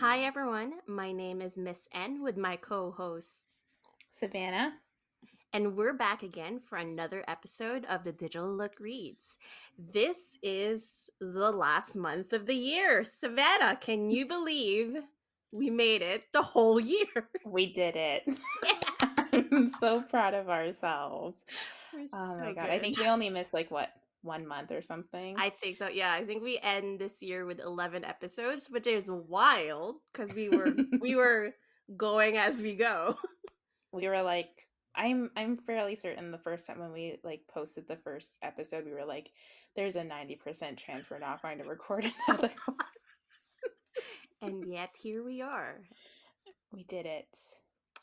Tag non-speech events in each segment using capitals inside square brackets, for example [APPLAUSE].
Hi, everyone. My name is Miss N with my co host, Savannah. and we're back again for another episode of the DigitaLook Reads. This is the last month of the year. Savannah, can you [LAUGHS] believe we made it the whole year? We did it. [LAUGHS] Yeah. [LAUGHS] I'm so proud of ourselves. We're Oh my so god. I think we only missed like what, one month or something? I think so. Yeah, I think we end this year with 11 episodes, which is wild because we were we [LAUGHS] were going as we go. we were like I'm I'm fairly certain the first time when we like posted the first episode, we were like, there's a 90% chance we're not going to record [LAUGHS] another one. And yet here we are. We did it.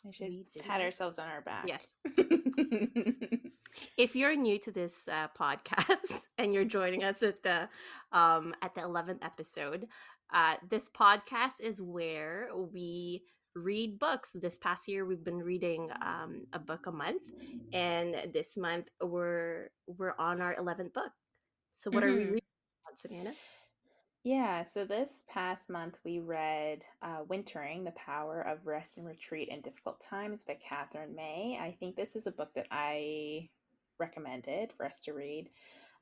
I should pat it. ourselves on our back. Yes. [LAUGHS] If you're new to this uh, podcast [LAUGHS] and you're joining us at the um, at the 11th episode, uh, this podcast is where we read books. This past year, we've been reading um, a book a month, and this month we're we're on our 11th book. So, what are we Mhm. reading, Savannah? Yeah, so this past month we read uh, Wintering, The Power of Rest and Retreat in Difficult Times by Katherine May. I think this is a book that I recommended for us to read.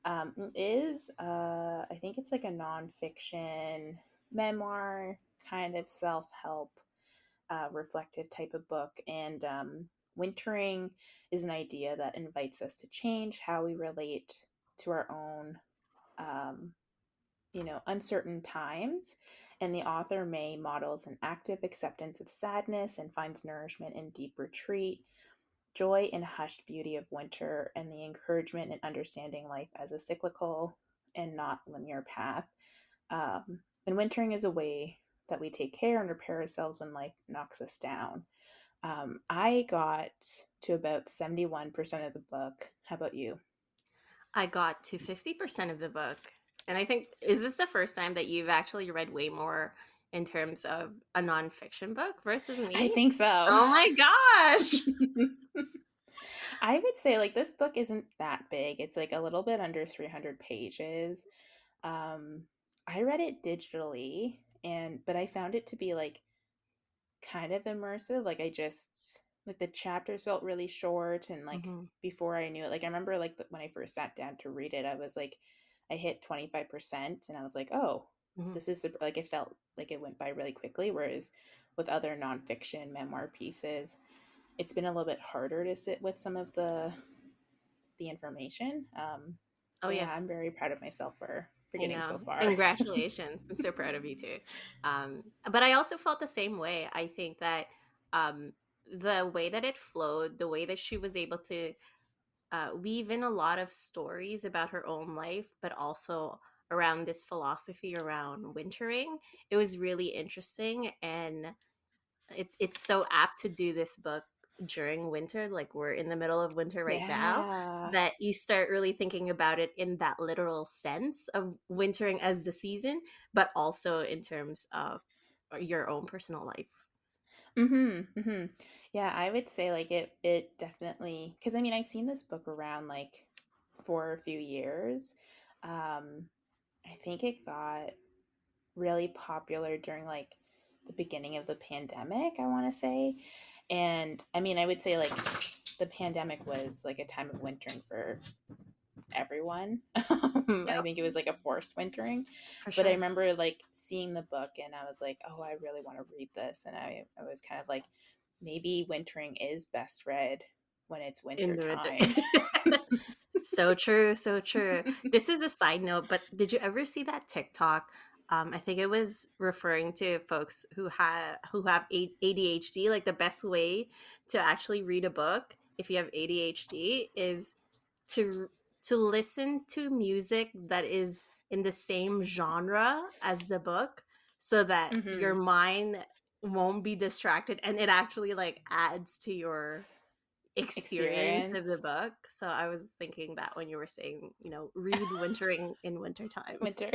Um, is, uh, I think it's like a nonfiction memoir, kind of self help, uh, reflective type of book. And um, wintering is an idea that invites us to change how we relate to our own. Um, you know, uncertain times, and the author May models an active acceptance of sadness and finds nourishment in deep retreat, joy in hushed beauty of winter, and the encouragement in understanding life as a cyclical and not linear path. Um, and wintering is a way that we take care and repair ourselves when life knocks us down. Um, I got to about 71% of the book. How about you? I got to 50% of the book. And I think, is this the first time that you've actually read way more in terms of a nonfiction book versus me? I think so. Oh my gosh. [LAUGHS] I would say like this book isn't that big. It's like a little bit under 300 pages. Um I read it digitally and but I found it to be like kind of immersive. Like I just like the chapters felt really short and like Mhm. before I knew it like I remember like when I first sat down to read it I was like I hit 25% and I was like, "Oh, Mhm. this is like it felt like it went by really quickly whereas with other nonfiction memoir pieces it's been a little bit harder to sit with some of the the information um so Oh, yeah. yeah. i'm very proud of myself for for getting so far Congratulations. I'm so proud of you too. [LAUGHS] Um, but I also felt the same way. I think that um, the way that it flowed, the way that she was able to uh, weave in a lot of stories about her own life, but also around this philosophy around wintering, it was really interesting. And it, it's so apt to do this book during winter. Like we're in the middle of winter right now that you start really thinking about it in that literal sense of wintering as the season, but also in terms of uh, your own personal life. Mm-hmm, mm-hmm. Yeah, I would say like it it definitely because I mean I've seen this book around like for a few years. Um I think it got really popular during like the beginning of the pandemic, I want to say. And I mean, I would say like the pandemic was like a time of wintering for everyone. Um, [LAUGHS] I think it was like a forced wintering For but I remember like seeing the book and I was like, oh, I really want to read this. And I, I was kind of like, maybe wintering is best read when it's winter time. [LAUGHS] [LAUGHS] so true, so true. [LAUGHS] This is a side note, but did you ever see that TikTok? Um, I think it was referring to folks who have who have ADHD. Like the best way to actually read a book if you have ADHD is to to listen to music that is in the same genre as the book, so that your mind won't be distracted and it actually like adds to your experience, of the book. So I was thinking that when you were saying, you know, read wintering in wintertime. winter.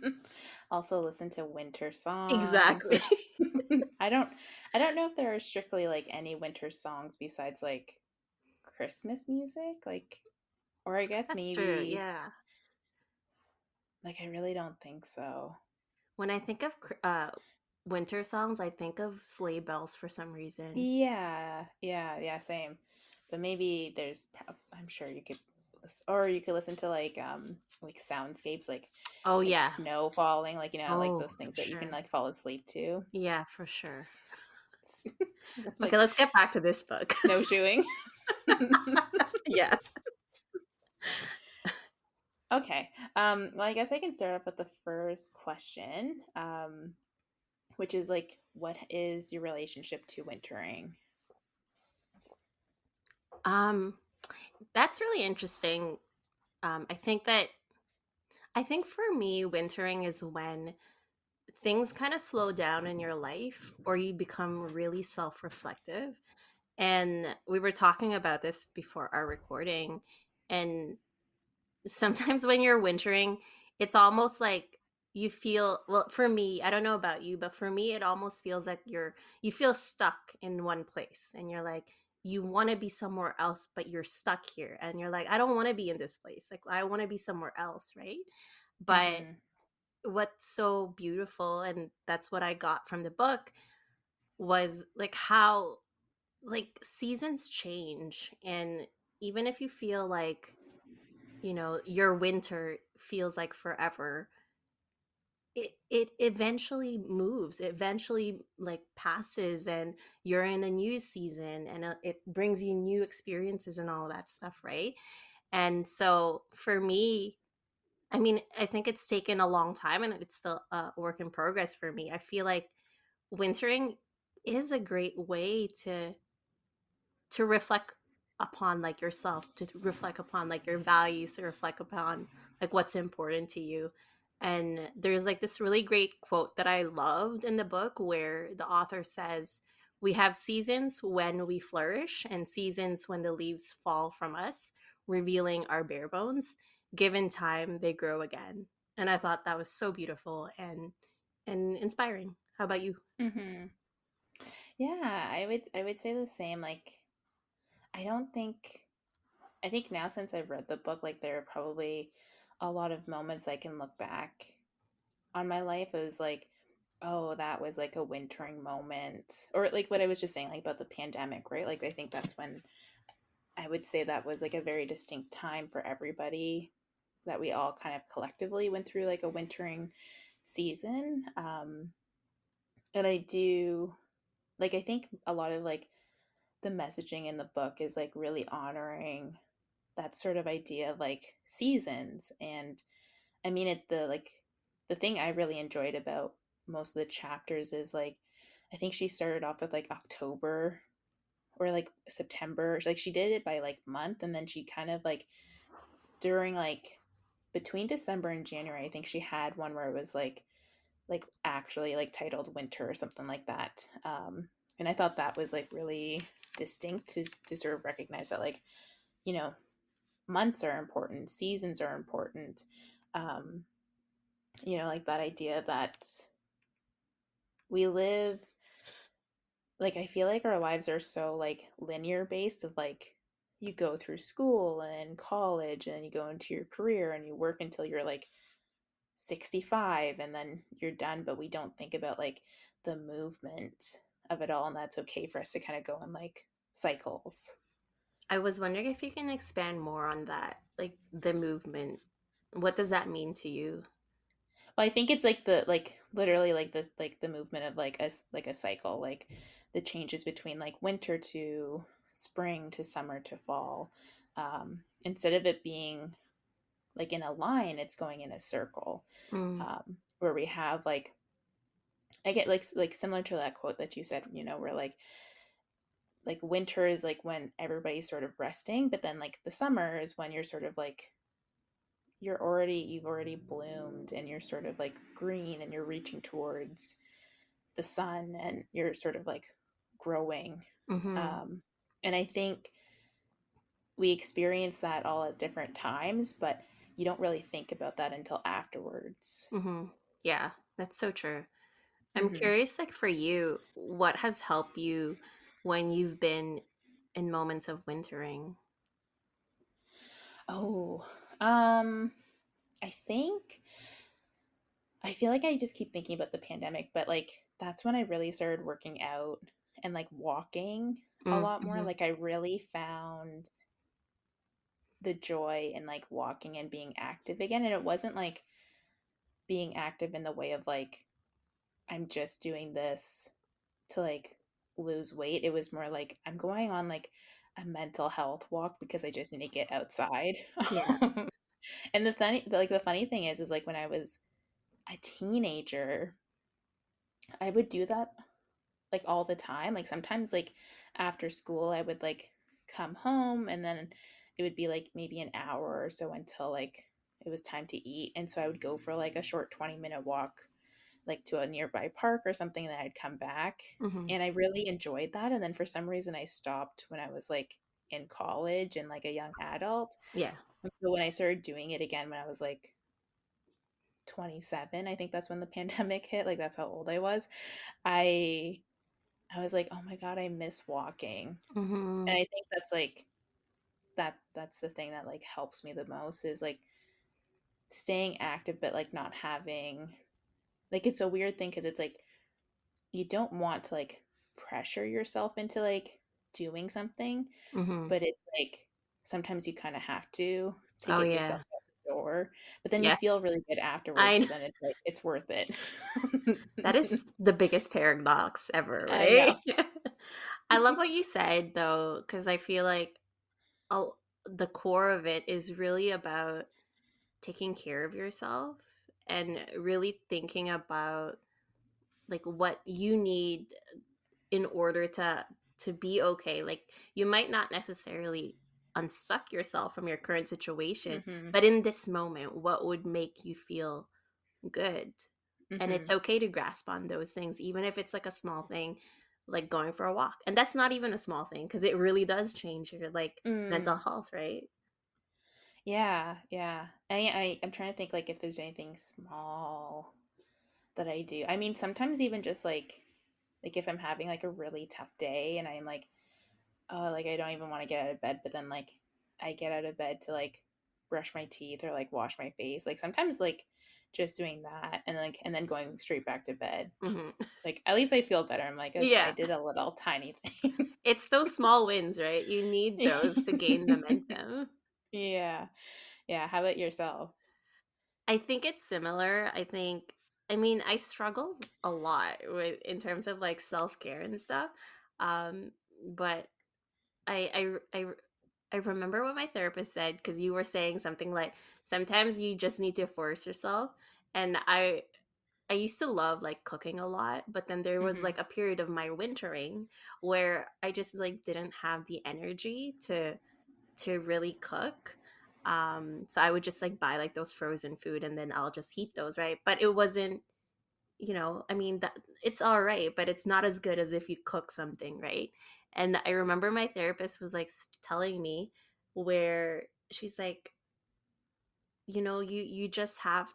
[LAUGHS] also listen to winter songs. Exactly. [LAUGHS] [LAUGHS] I don't I don't know if there are strictly like any winter songs besides like Christmas music. Like or I guess That's maybe true. Yeah. like I really don't think so. When I think of uh, winter songs, I think of sleigh bells for some reason. Yeah, yeah, yeah, same. But maybe there's, I'm sure you could, or you could listen to like, um, like soundscapes, like, oh like yeah, snow falling, like you know, oh like those things that you can like fall asleep to. yeah, for sure. [LAUGHS] like Okay, let's get back to this book. snowshoeing. [LAUGHS] yeah. okay. Um. Well, I guess I can start off with the first question. Um, which is like, what is your relationship to wintering? Um, that's really interesting. Um, I think that I think for me, wintering is when things kind of slow down in your life or you become really self-reflective. And we were talking about this before our recording. And sometimes when you're wintering, it's almost like you feel well for me i don't know about you but for me it almost feels like you're you feel stuck in one place and you're like you want to be somewhere else but you're stuck here and you're like i don't want to be in this place like i want to be somewhere else right but Mm-hmm. what's so beautiful and that's what i got from the book was like how like seasons change and even if you feel like you know your winter feels like forever it it eventually moves it eventually like passes and you're in a new season and uh, it brings you new experiences and all that stuff right? And so for me i mean i think it's taken a long time and it's still a work in progress for me. I feel like wintering is a great way to to reflect upon like yourself to reflect upon like your values to reflect upon like what's important to you and there's like this really great quote that i loved in the book where the author says we have seasons when we flourish and seasons when the leaves fall from us revealing our bare bones given time they grow again and i thought that was so beautiful and and inspiring how about you Mm-hmm. Yeah, I would I would say the same. Like, I don't think I think now since I've read the book, like there are probably a lot of moments I can look back on my life as like, oh, that was like a wintering moment. Or like what I was just saying, like about the pandemic, right? Like I think that's when I would say that was like a very distinct time for everybody that we all kind of collectively went through like a wintering season. Um, and I do like I think a lot of like the messaging in the book is like really honoring that sort of idea of like seasons and I mean it the like the thing I really enjoyed about most of the chapters is like I think she started off with like October or like September like she did it by like month and then she kind of like during like between December and January I think she had one where it was like like actually like titled winter or something like that um and i thought that was like really distinct to to sort of recognize that like you know months are important seasons are important um you know like that idea that we live like i feel like our lives are so like linear based of like you go through school and college and you go into your career and you work until you're like 65 and then you're done but we don't think about like the movement of it all and that's okay for us to kind of go in like cycles i was wondering if you can expand more on that like the movement. What does that mean to you? Well i think it's like the like literally like this like the movement of like a like a cycle like the changes between like winter to spring to summer to fall. Um instead of it being like in a line it's going in a circle. Mm, um where we have like I get like like similar to that quote that you said, you know, where like like winter is like when everybody's sort of resting, but then like the summer is when you're sort of like you're already you've already bloomed and you're sort of like green and you're reaching towards the sun and you're sort of like growing. mhm, Um and I think we experience that all at different times, but you don't really think about that until afterwards. mhm. yeah that's so true i'm hmm curious like for you what has helped you when you've been in moments of wintering Oh, um, I think I feel like I just keep thinking about the pandemic, but like that's when I really started working out and like walking a Mm, lot more. mhm. Like I really found the joy in like walking and being active again. And it wasn't like being active in the way of like, I'm just doing this to like lose weight. It was more like I'm going on like a mental health walk because I just need to get outside. Yeah. [LAUGHS] and the funny like the funny thing is is like when I was a teenager, I would do that like all the time. Like sometimes like after school I would like come home and then it would be like maybe an hour or so until like it was time to eat. And so I would go for like a short 20 minute walk like to a nearby park or something and then I'd come back. Mhm. And I really enjoyed that. And then for some reason I stopped when I was like in college and like a young adult. Yeah. And so when I started doing it again when I was like 27, I think that's when the [LAUGHS] pandemic hit, like that's how old I was. I I was like, "Oh my god, I miss walking." And Mhm. I think that's like that that's the thing that like helps me the most is like staying active but like not having like it's a weird thing because it's like you don't want to like pressure yourself into like doing something Mhm. but it's like sometimes you kind of have to to Oh get yeah. yourself out the door but then you feel really good I afterwards then it's like it's worth it that is [LAUGHS] the biggest paradox ever, i right? [LAUGHS] I love what you said though, because I feel like a, the core of it is really about taking care of yourself and really thinking about like what you need in order to to be okay like you might not necessarily unstuck yourself from your current situation hmm but in this moment what would make you feel good? And it's hmm okay to grasp on those things even if it's like a small thing like going for a walk and that's not even a small thing because it really does change your like mental mm. health right yeah yeah. I, I i'm trying to think like if there's anything small that i do. I mean sometimes even just like like if i'm having like a really tough day and i'm like oh like i don't even want to get out of bed but then like i get out of bed to like brush my teeth or like wash my face like sometimes like just doing that and like and then going straight back to bed. Mhm. like at least i feel better. I'm like okay i did a little tiny [LAUGHS] thing. It's those small wins right? You need [LAUGHS] those to gain [LAUGHS] momentum yeah yeah how about yourself I think it's similar. I think I mean, I struggle a lot with in terms of like self-care and stuff. Um but I I I I remember what my therapist said because you were saying something like sometimes you just need to force yourself and I I used to love like cooking a lot, but then there was hmm like a period of my wintering where I just like didn't have the energy to to really cook. Um, so I would just like buy like those frozen food and then I'll just heat those, right? But it wasn't, you know, I mean that it's all right, but it's not as good as if you cook something, right? And I remember my therapist was like telling me where she's like, you know, you you just have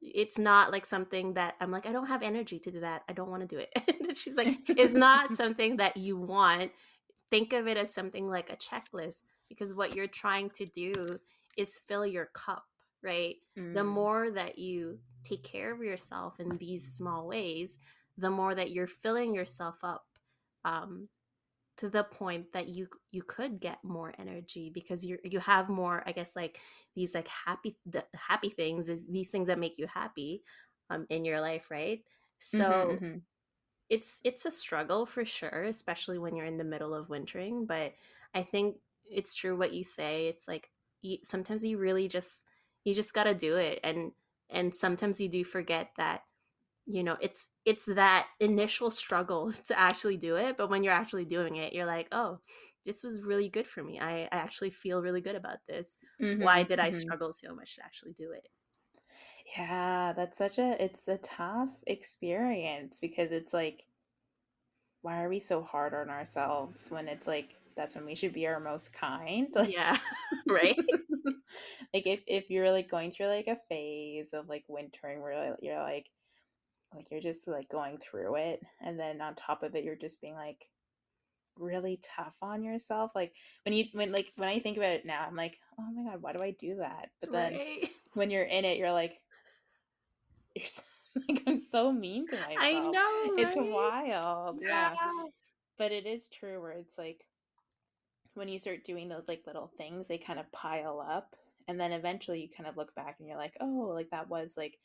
it's not like something that I'm like, I don't have energy to do that. I don't want to do it. [LAUGHS] And she's like, it's not [LAUGHS] something that you want. Think of it as something like a checklist because what you're trying to do is fill your cup, right? The mm, more that you take care of yourself in these small ways, the more that you're filling yourself up um, to the point that you you could get more energy because you you have more i guess like these like happy the happy things is these things that make you happy um in your life right? Hmm so hmm it's it's a struggle for sure especially when you're in the middle of wintering but i think it's true what you say it's like you, sometimes you really just you just got to do it and and sometimes you do forget that you know it's it's that initial struggle [LAUGHS] to actually do it but when you're actually doing it you're like oh this was really good for me. I, I actually feel really good about this. Why hmm did i hmm struggle so much to actually do it? Yeah, that's such a it's a tough experience because it's like, why are we so hard on ourselves when it's like that's when we should be our most kind? [LAUGHS] Like yeah [LAUGHS] right [LAUGHS] like if if you're like going through like a phase of like wintering where you're like like you're just like going through it and then on top of it you're just being like really tough on yourself. Like when you when like when I think about it now, I'm like, oh my god, why do I do that? But then right when you're in it, you're like, you're like I'm so mean to myself. I know. It's wild. Yeah. Yeah. But it is true where it's like when you start doing those like little things, they kind of pile up. And then eventually you kind of look back and you're like, oh, like that was like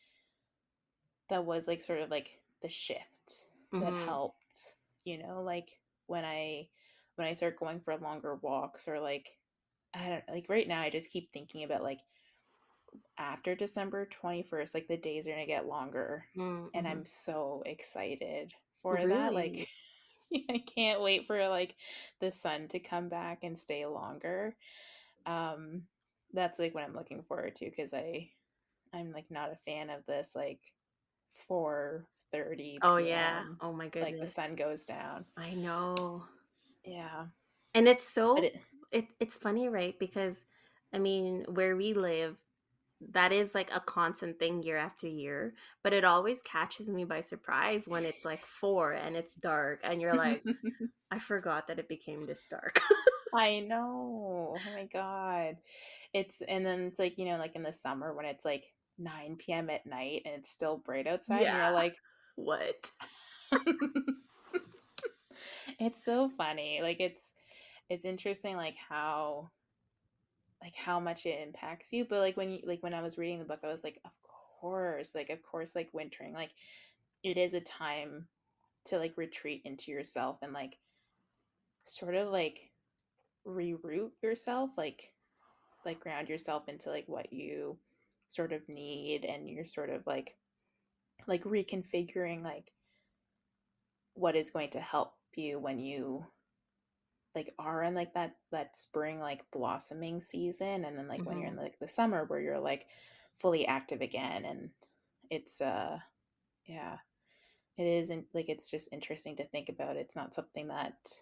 that was like sort of like the shift that Mhm. helped, you know, like when I when I start going for longer walks or like I don't like right now I just keep thinking about like after December 21st, like the days are gonna get longer Mm, and. I'm so excited for that. Like Really? [LAUGHS] I can't wait for like the sun to come back and stay longer. Um that's like what I'm looking forward to because I I'm like not a fan of this like 4:30 Oh yeah. Oh my goodness. like the sun goes down. I know. Yeah. And it's so it it it's funny, right? Because I mean, where we live, that is like a constant thing year after year, but it always catches me by surprise when it's like 4 and it's dark and you're like, [LAUGHS] I forgot that it became this dark. I know. Oh my god. It's and then it's like, you know, like in the summer when it's like 9 p.m. at night and it's still bright outside and yeah. you're like [LAUGHS] What? [LAUGHS] it's so funny. Like it's it's interesting like how like how much it impacts you. But like when you like when I was reading the book, I was like, of course, like of course, like wintering, like it is a time to like retreat into yourself and like sort of like reroute yourself, like like ground yourself into like what you sort of need and you're sort of like like reconfiguring like what is going to help you when you like are in like that that spring like blossoming season and then like when you're in hmm like the summer where you're like fully active again and it's uh yeah it isn't like it's just interesting to think about it's not something that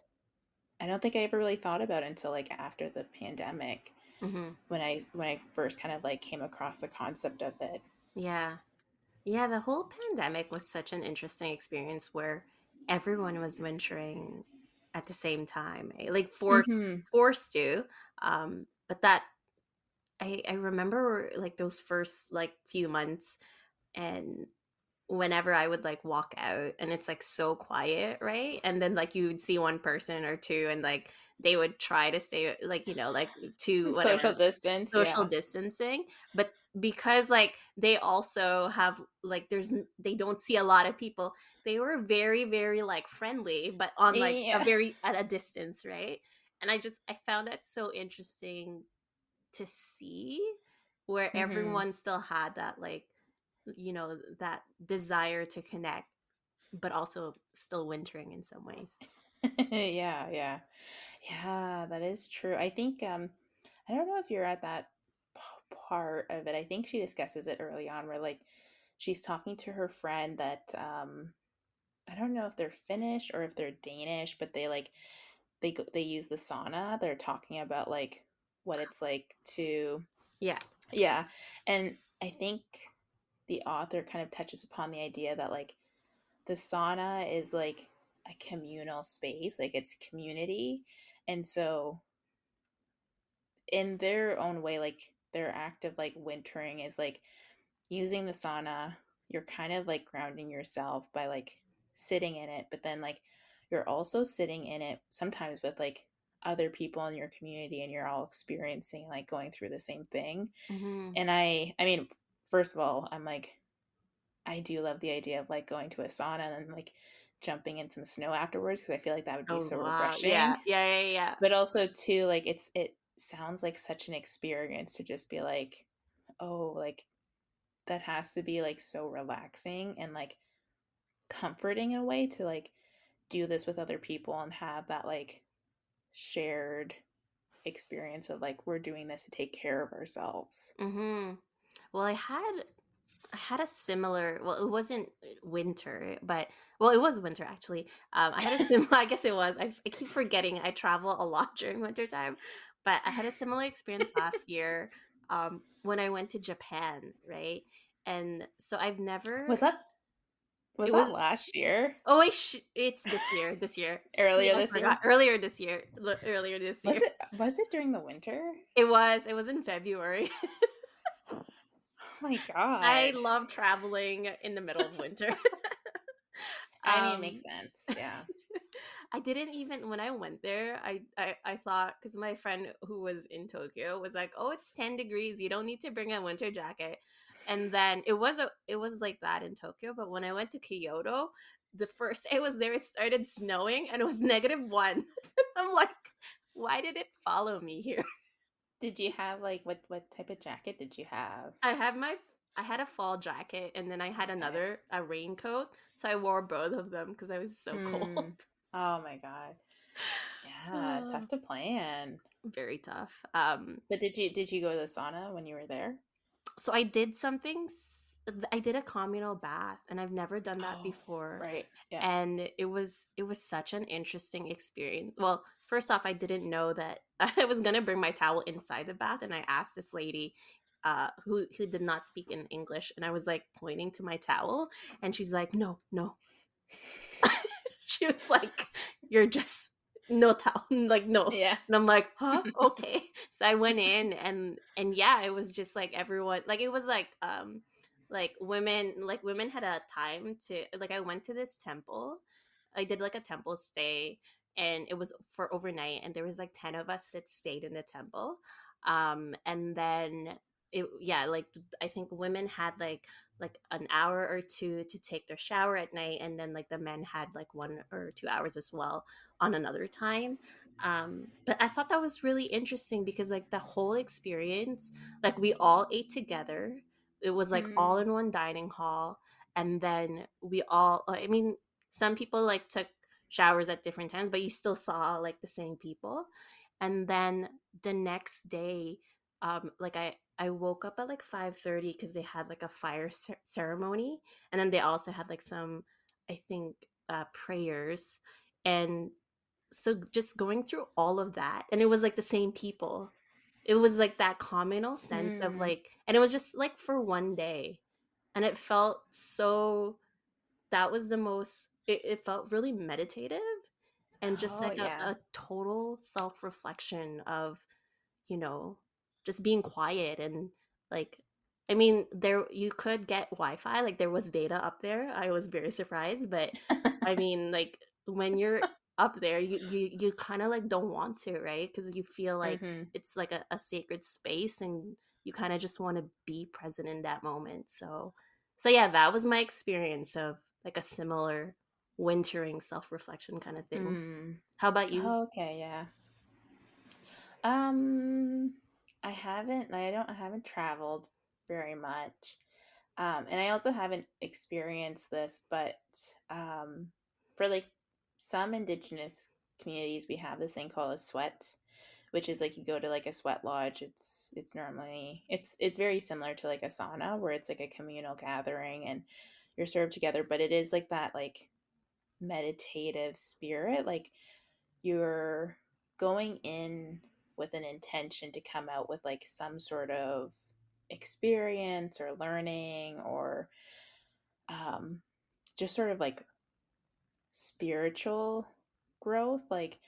i don't think i ever really thought about until like after the pandemic hmm when i when i first kind of like came across the concept of it. Yeah. Yeah, the whole pandemic was such an interesting experience where everyone was venturing at the same time, eh, like forced mm-hmm forced to. Um, but that I I remember like those first like few months and whenever I would like walk out and it's like so quiet, right? And then like you would see one person or two and like they would try to stay like you know like to [LAUGHS] social distance social yeah distancing but because like they also have like there's they don't see a lot of people they were very very like friendly but on like a very at a distance right and i just i found that so interesting to see where mm-hmm everyone still had that like you know that desire to connect but also still wintering in some ways [LAUGHS] yeah, yeah. Yeah, that is true. I think um I don't know if you're at that part of it. I think she discusses it early on where like she's talking to her friend that um I don't know if they're Finnish or if they're Danish, but they like they go, they use the sauna. They're talking about like what it's like to yeah yeah. And I think the author kind of touches upon the idea that like the sauna is like a communal space, like it's community. And so in their own way, like their act of like wintering is like using the sauna, you're kind of like grounding yourself by like sitting in it, but then like you're also sitting in it sometimes with like other people in your community and you're all experiencing like going through the same thing. hmm And I I mean, first of all, I'm like I do love the idea of like going to a sauna and like jumping in some snow afterwards because I feel like that would be oh so wow yeah refreshing. yeah yeah yeah But also too, like it's it sounds like such an experience to just be like, oh, like that has to be like so relaxing and like comforting in a way to like do this with other people and have that like shared experience of like we're doing this to take care of ourselves. Mm-hmm. Well, I had I had a similar. Well, it wasn't winter, but well, it was winter actually. Um, I had a [LAUGHS] similar. [LAUGHS] I guess it was. I, I keep forgetting. I travel a lot during winter time, but I had a similar experience last [LAUGHS] year um, when I went to Japan, right? And so I've never. Was that was It that was. last year? Oh, wait, sh- it's this year. This year. [LAUGHS] Earlier this year? Earlier this year. Earlier this year. Was it was it during the winter? It was. It was in February. Oh my god. [LAUGHS] I love traveling in the middle of winter. I mean, it makes Um, sense. Yeah. I didn't even when I went there. I I, I thought because my friend who was in Tokyo was like, "Oh, it's ten degrees. You don't need to bring a winter jacket." And then it was a it was like that in Tokyo. But when I went to Kyoto, the first day I was there, it started snowing and it was negative one. [LAUGHS] I'm like, why did it follow me here? Did you have like what what type of jacket did you have? I had my I had a fall jacket and then I had another a raincoat. So I wore both of them because I was so Hmm. cold. Oh my god. Yeah, Oh. tough to plan. Very tough. Um But did you did you go to the sauna when you were there? so I did something I did a communal bath and I've never done that Oh, before. Right. Yeah. And it was it was such an interesting experience. Well, first off, I didn't know that [LAUGHS] I was gonna bring my towel inside the bath and I asked this lady uh who who did not speak in English and I was like pointing to my towel and she's like, "No, no." [LAUGHS] she was like, "You're just no towel." [LAUGHS] Like, "No." yeah. And I'm like, huh? [LAUGHS] Okay. so I went in and and yeah, it was just like everyone like it was like um like women like women had a time to like I went to this temple. I did like a temple stay and it was for overnight and there was like 10 of us that stayed in the temple. Um and then it yeah, like I think women had like like an hour or two to take their shower at night and then like the men had like one or two hours as well on another time um but i thought that was really interesting because like the whole experience like we all ate together it was like Mm. all in one dining hall and then we all i mean some people like took showers at different times but you still saw like the same people and then the next day um like i i woke up at like 5:30 because they had like a fire cer- ceremony and then they also had like some i think uh prayers and so just going through all of that and it was like the same people it was like that communal sense of Mm. like and it was just like for one day and it felt so that was the most it, it felt really meditative and just Oh, like a, yeah. a total self-reflection of you know just being quiet and like i mean there you could get wi-fi like there was data up there i was very surprised but I [LAUGHS] mean, like when you're up there, you you, you kind of like don't want to, right? Because you feel like Mhm. it's like a, a sacred space, and you kind of just want to be present in that moment. So, so yeah, that was my experience of like a similar wintering self reflection kind of thing. Mm. How about you? Oh, okay, yeah. Um, I haven't. I don't. I haven't traveled very much. Um, and I also haven't experienced this, but um, for like some indigenous communities, we have this thing called a sweat, which is like you go to like a sweat lodge. It's it's normally it's it's very similar to like a sauna where it's like a communal gathering and you're served together, but it is like that like meditative spirit. Like you're going in with an intention to come out with like some sort of experience or learning or um, just sort of like spiritual growth. Like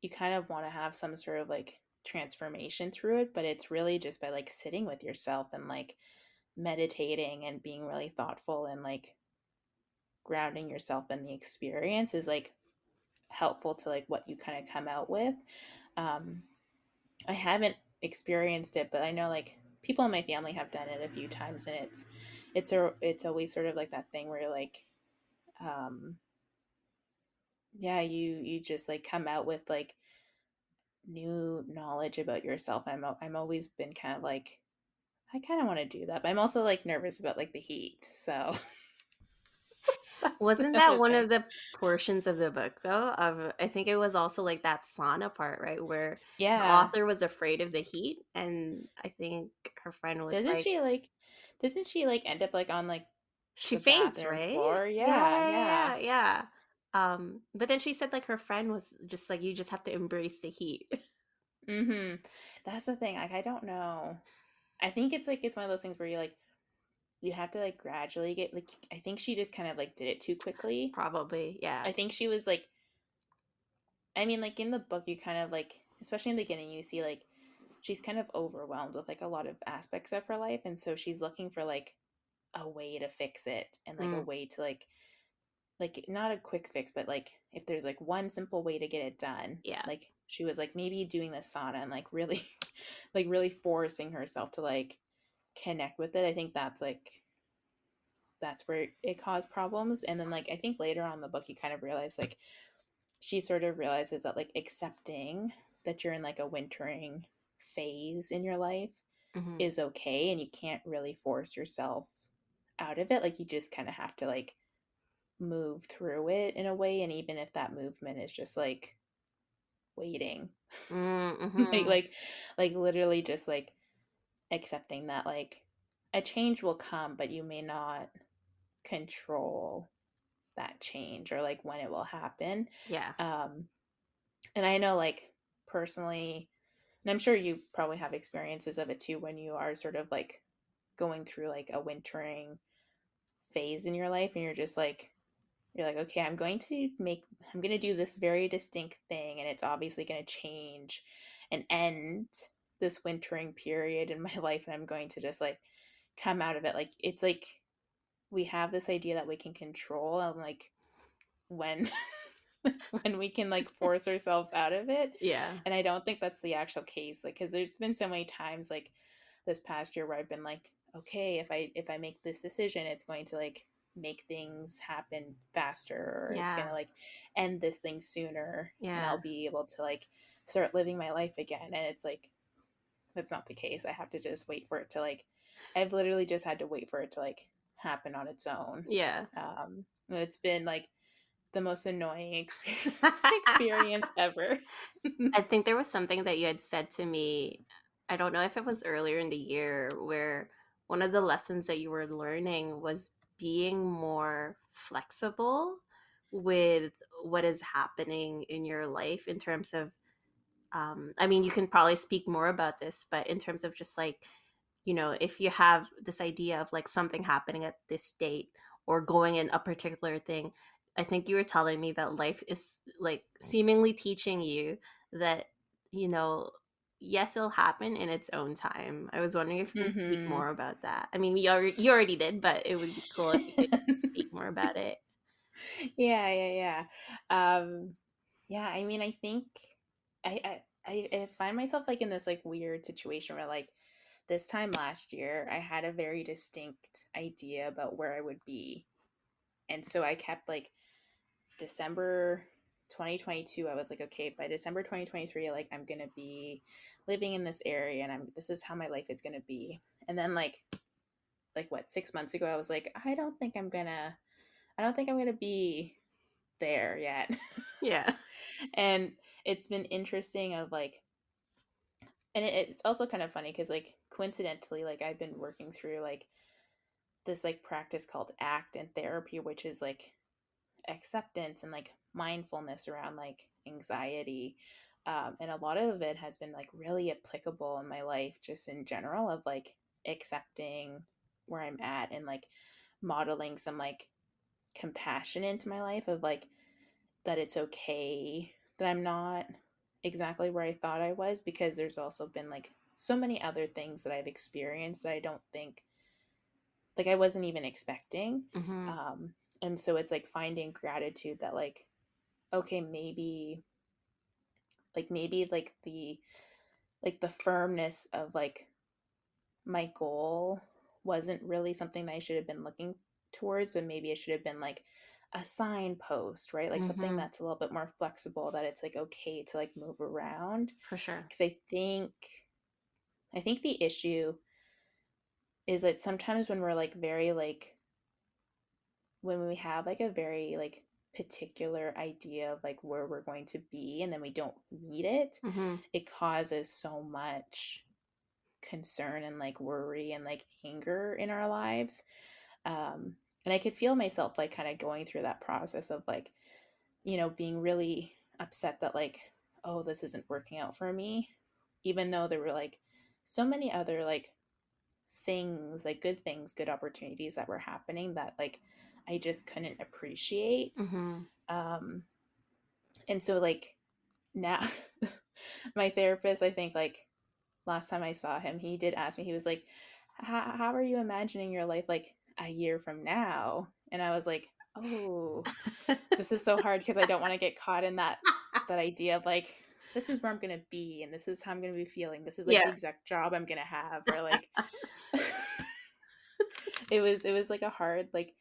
you kind of want to have some sort of like transformation through it, but it's really just by like sitting with yourself and like meditating and being really thoughtful and like grounding yourself in the experience is like helpful to like what you kind of come out with. Um, I haven't experienced it, but I know like people in my family have done it a few times, and it's it's a it's always sort of like that thing where you're like, um, yeah, you you just like come out with like new knowledge about yourself. I'm I'm always been kind of like, I kind of want to do that, but I'm also like nervous about like the heat, so. [LAUGHS] [LAUGHS] Wasn't that one of the portions of the book though? Of I think it was also like that sauna part, right? Where the Yeah. author was afraid of the heat, and I think her friend was Doesn't like, she like? Doesn't she like end up like on like she faints, right? floor? Yeah, Yeah, yeah, yeah. yeah. Um, but then she said like her friend was just like, you just have to embrace the heat. Mm-hmm. That's the thing. Like, I don't know. I think it's like it's one of those things where you like you have to like gradually get like I think she just kind of like did it too quickly. Probably, yeah. I think she was like I mean like in the book you kind of like especially in the beginning you see like she's kind of overwhelmed with like a lot of aspects of her life and so she's looking for like a way to fix it and like mm. a way to like like not a quick fix but like if there's like one simple way to get it done yeah like she was like maybe doing the sauna and like really [LAUGHS] like really forcing herself to like connect with it i think that's like that's where it caused problems and then like i think later on the book you kind of realize like she sort of realizes that like accepting that you're in like a wintering phase in your life mm-hmm. is okay and you can't really force yourself out of it like you just kind of have to like move through it in a way and even if that movement is just like waiting [LAUGHS] mm-hmm. like like like literally just like accepting that like a change will come but you may not control that change or like when it will happen. Yeah. Um and i know like personally and i'm sure you probably have experiences of it too when you are sort of like going through like a wintering phase in your life and you're just like you're like okay i'm going to make i'm going to do this very distinct thing and it's obviously going to change and end this wintering period in [LAUGHS] my life and i'm going to just like come out of it like it's like we have this idea that we can control and like when [LAUGHS] when we can like [LAUGHS] force ourselves out of it yeah and i don't think that's the actual case like because there's been so many times like this past year where i've been like okay if i if i make this decision it's going to like make things happen faster or yeah. it's gonna like end this thing sooner yeah and i'll be able to like start living my life again and it's like that's not the case. I have to just wait for it to like i've literally just had to wait for it to like happen on its own. Yeah. Um it's been like the most annoying [LAUGHS] experience, experience [LAUGHS] ever. I think there was something that you had said to me i don't know if it was earlier in the year where one of the lessons that you were learning was being more flexible with what is happening in your life in terms of um, i mean you can probably speak more about this but in terms of just like you know if you have this idea of like something happening at this date or going in a particular thing i think you were telling me that life is like seemingly teaching you that you know yes, it'll happen in its own time. I was wondering if you could mm-hmm. speak more about that. I mean, you already, you already did, but it would be cool if you could speak more about it. [LAUGHS] Yeah, yeah, yeah. Um, yeah, I mean, I think I, I, I, find myself like in this like weird situation where like this time last year I had a very distinct idea about where I would be. And so I kept like December 2022 i was like okay by december 2023 like i'm gonna be living in this area and i'm this is how my life is gonna be. And then like like what six months ago i was like i don't think i'm gonna i don't think i'm gonna be there yet. Yeah. [LAUGHS] And it's been interesting of like and it, it's also kind of funny because like coincidentally like i've been working through like this like practice called act and therapy which is like acceptance and like mindfulness around like anxiety um, and a lot of it has been like really applicable in my life just in general of like accepting where i'm at and like modeling some like compassion into my life of like that it's okay that i'm not exactly where i thought i was because there's also been like so many other things that i've experienced that i don't think like i wasn't even expecting mm-hmm. um and so it's like finding gratitude that like okay maybe like maybe like the like the firmness of like my goal wasn't really something that I should have been looking towards, but maybe it should have been like a signpost, right? Like mm-hmm. something that's a little bit more flexible that it's like okay to like move around. For sure. Cuz I think I think the issue is that sometimes when we're like very like when we have like a very like particular idea of like where we're going to be and then we don't meet it mm-hmm. it causes so much concern and like worry and like anger in our lives um and i could feel myself like kind of going through that process of like you know being really upset that like oh this isn't working out for me even though there were like so many other like things like good things good opportunities that were happening that like I just couldn't appreciate. Mm-hmm. Um, and so like now, [LAUGHS] my therapist, I think like last time I saw him, he did ask me, he was like, How are you imagining your life like a year from now? And I was like, Oh, this is so hard because I don't want to get caught in that [LAUGHS] that idea of like, this is where I'm gonna be and this is how I'm gonna be feeling. This is like yeah. the exact job I'm gonna have, or like [LAUGHS] [LAUGHS] it was it was like a hard like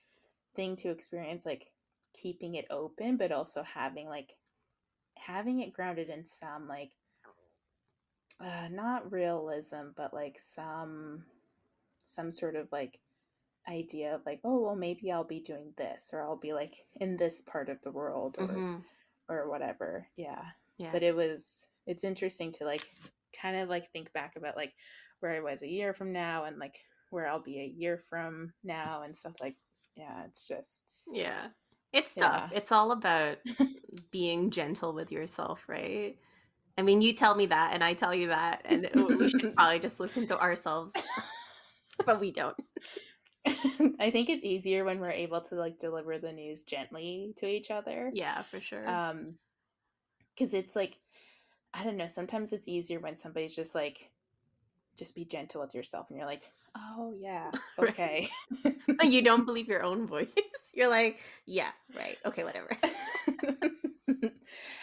thing to experience, like keeping it open, but also having like having it grounded in some like uh, not realism, but like some some sort of like idea of like, oh well, maybe I'll be doing this, or I'll be like in this part of the world, or mm-hmm. or whatever. Yeah. Yeah. But it was it's interesting to like kind of like think back about like where I was a year from now and like where I'll be a year from now and stuff like yeah, it's just yeah. It's tough. Yeah. It's all about [LAUGHS] being gentle with yourself, right? I mean, you tell me that, and I tell you that, and we should [LAUGHS] probably just listen to ourselves, [LAUGHS] but we don't. [LAUGHS] I think it's easier when we're able to like deliver the news gently to each other. Yeah, for sure. Um, because it's like, I don't know. Sometimes it's easier when somebody's just like, just be gentle with yourself, and you're like, oh yeah, [LAUGHS] okay. you don't believe your own voice. [LAUGHS] You're like, yeah, right, okay, whatever.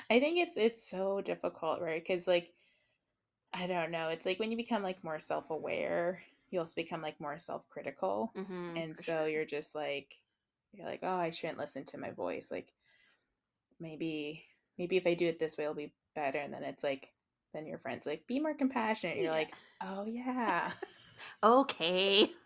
I think it's it's so difficult, right? Because like I don't know, it's like when you become like more self aware, you also become like more self critical, mm-hmm, and so sure. you're just like you're like, oh, I shouldn't listen to my voice. Like maybe maybe if I do it this way, it'll be better. And then it's like then your friends like be more compassionate. You're yeah. like, oh yeah, [LAUGHS] okay. [LAUGHS]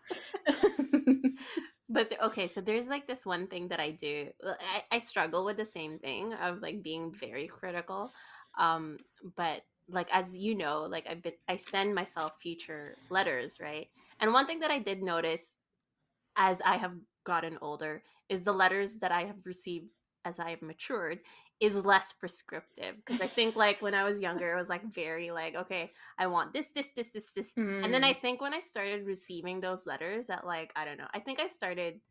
[LAUGHS] but okay so there's like this one thing that i do I, I struggle with the same thing of like being very critical um but like as you know like i've been i send myself future letters right and one thing that i did notice as i have gotten older is the letters that i have received as i have matured is less prescriptive because I think like when I was younger, it was like very like okay, I want this, this, this, this, this, mm. and then I mm. think when I started receiving those letters at like I don't know, I think I started.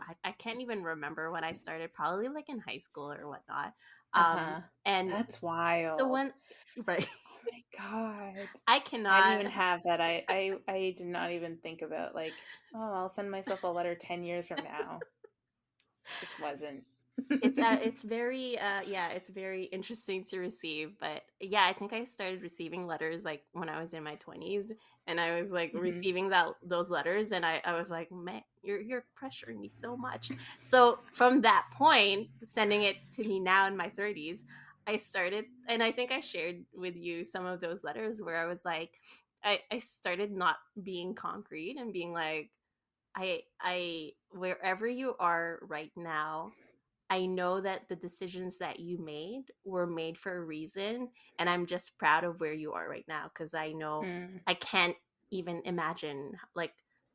I, I can't even remember when I started, probably like in high school or whatnot. Um, uh-huh. and that's wild. So when, [LAUGHS] right? Oh my god, I cannot I didn't even have that. I I [LAUGHS] I did not even think about like, oh, I'll send myself a letter ten years from now. This wasn't it's uh, [LAUGHS] it's very uh yeah it's very interesting to receive but yeah i think i started receiving letters like when i was in my 20s and i was like mm-hmm. receiving that those letters and i i was like man you're you're pressuring me so much so from that point sending it to me now in my 30s i started and i think i shared with you some of those letters where i was like i i started not being concrete and being like i i wherever you are right now I know that the decisions that you made were made for a reason. And I'm just proud of where you are right now because I know mm. I can't even imagine like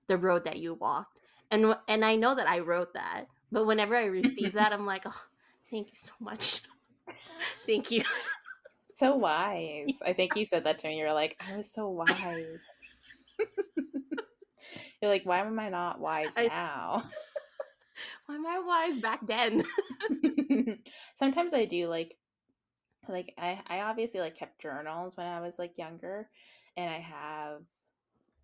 the road that you walked. And and I know that I wrote that. But whenever I receive [LAUGHS] that, I'm like, oh, thank you so much. [LAUGHS] thank you. So wise. I think you said that to me. You were like, I was so [LAUGHS] wise. You're like, why am I not wise I, now? Why am I wise back then? [LAUGHS] Sometimes I do like like I I obviously like kept journals when I was like younger and I have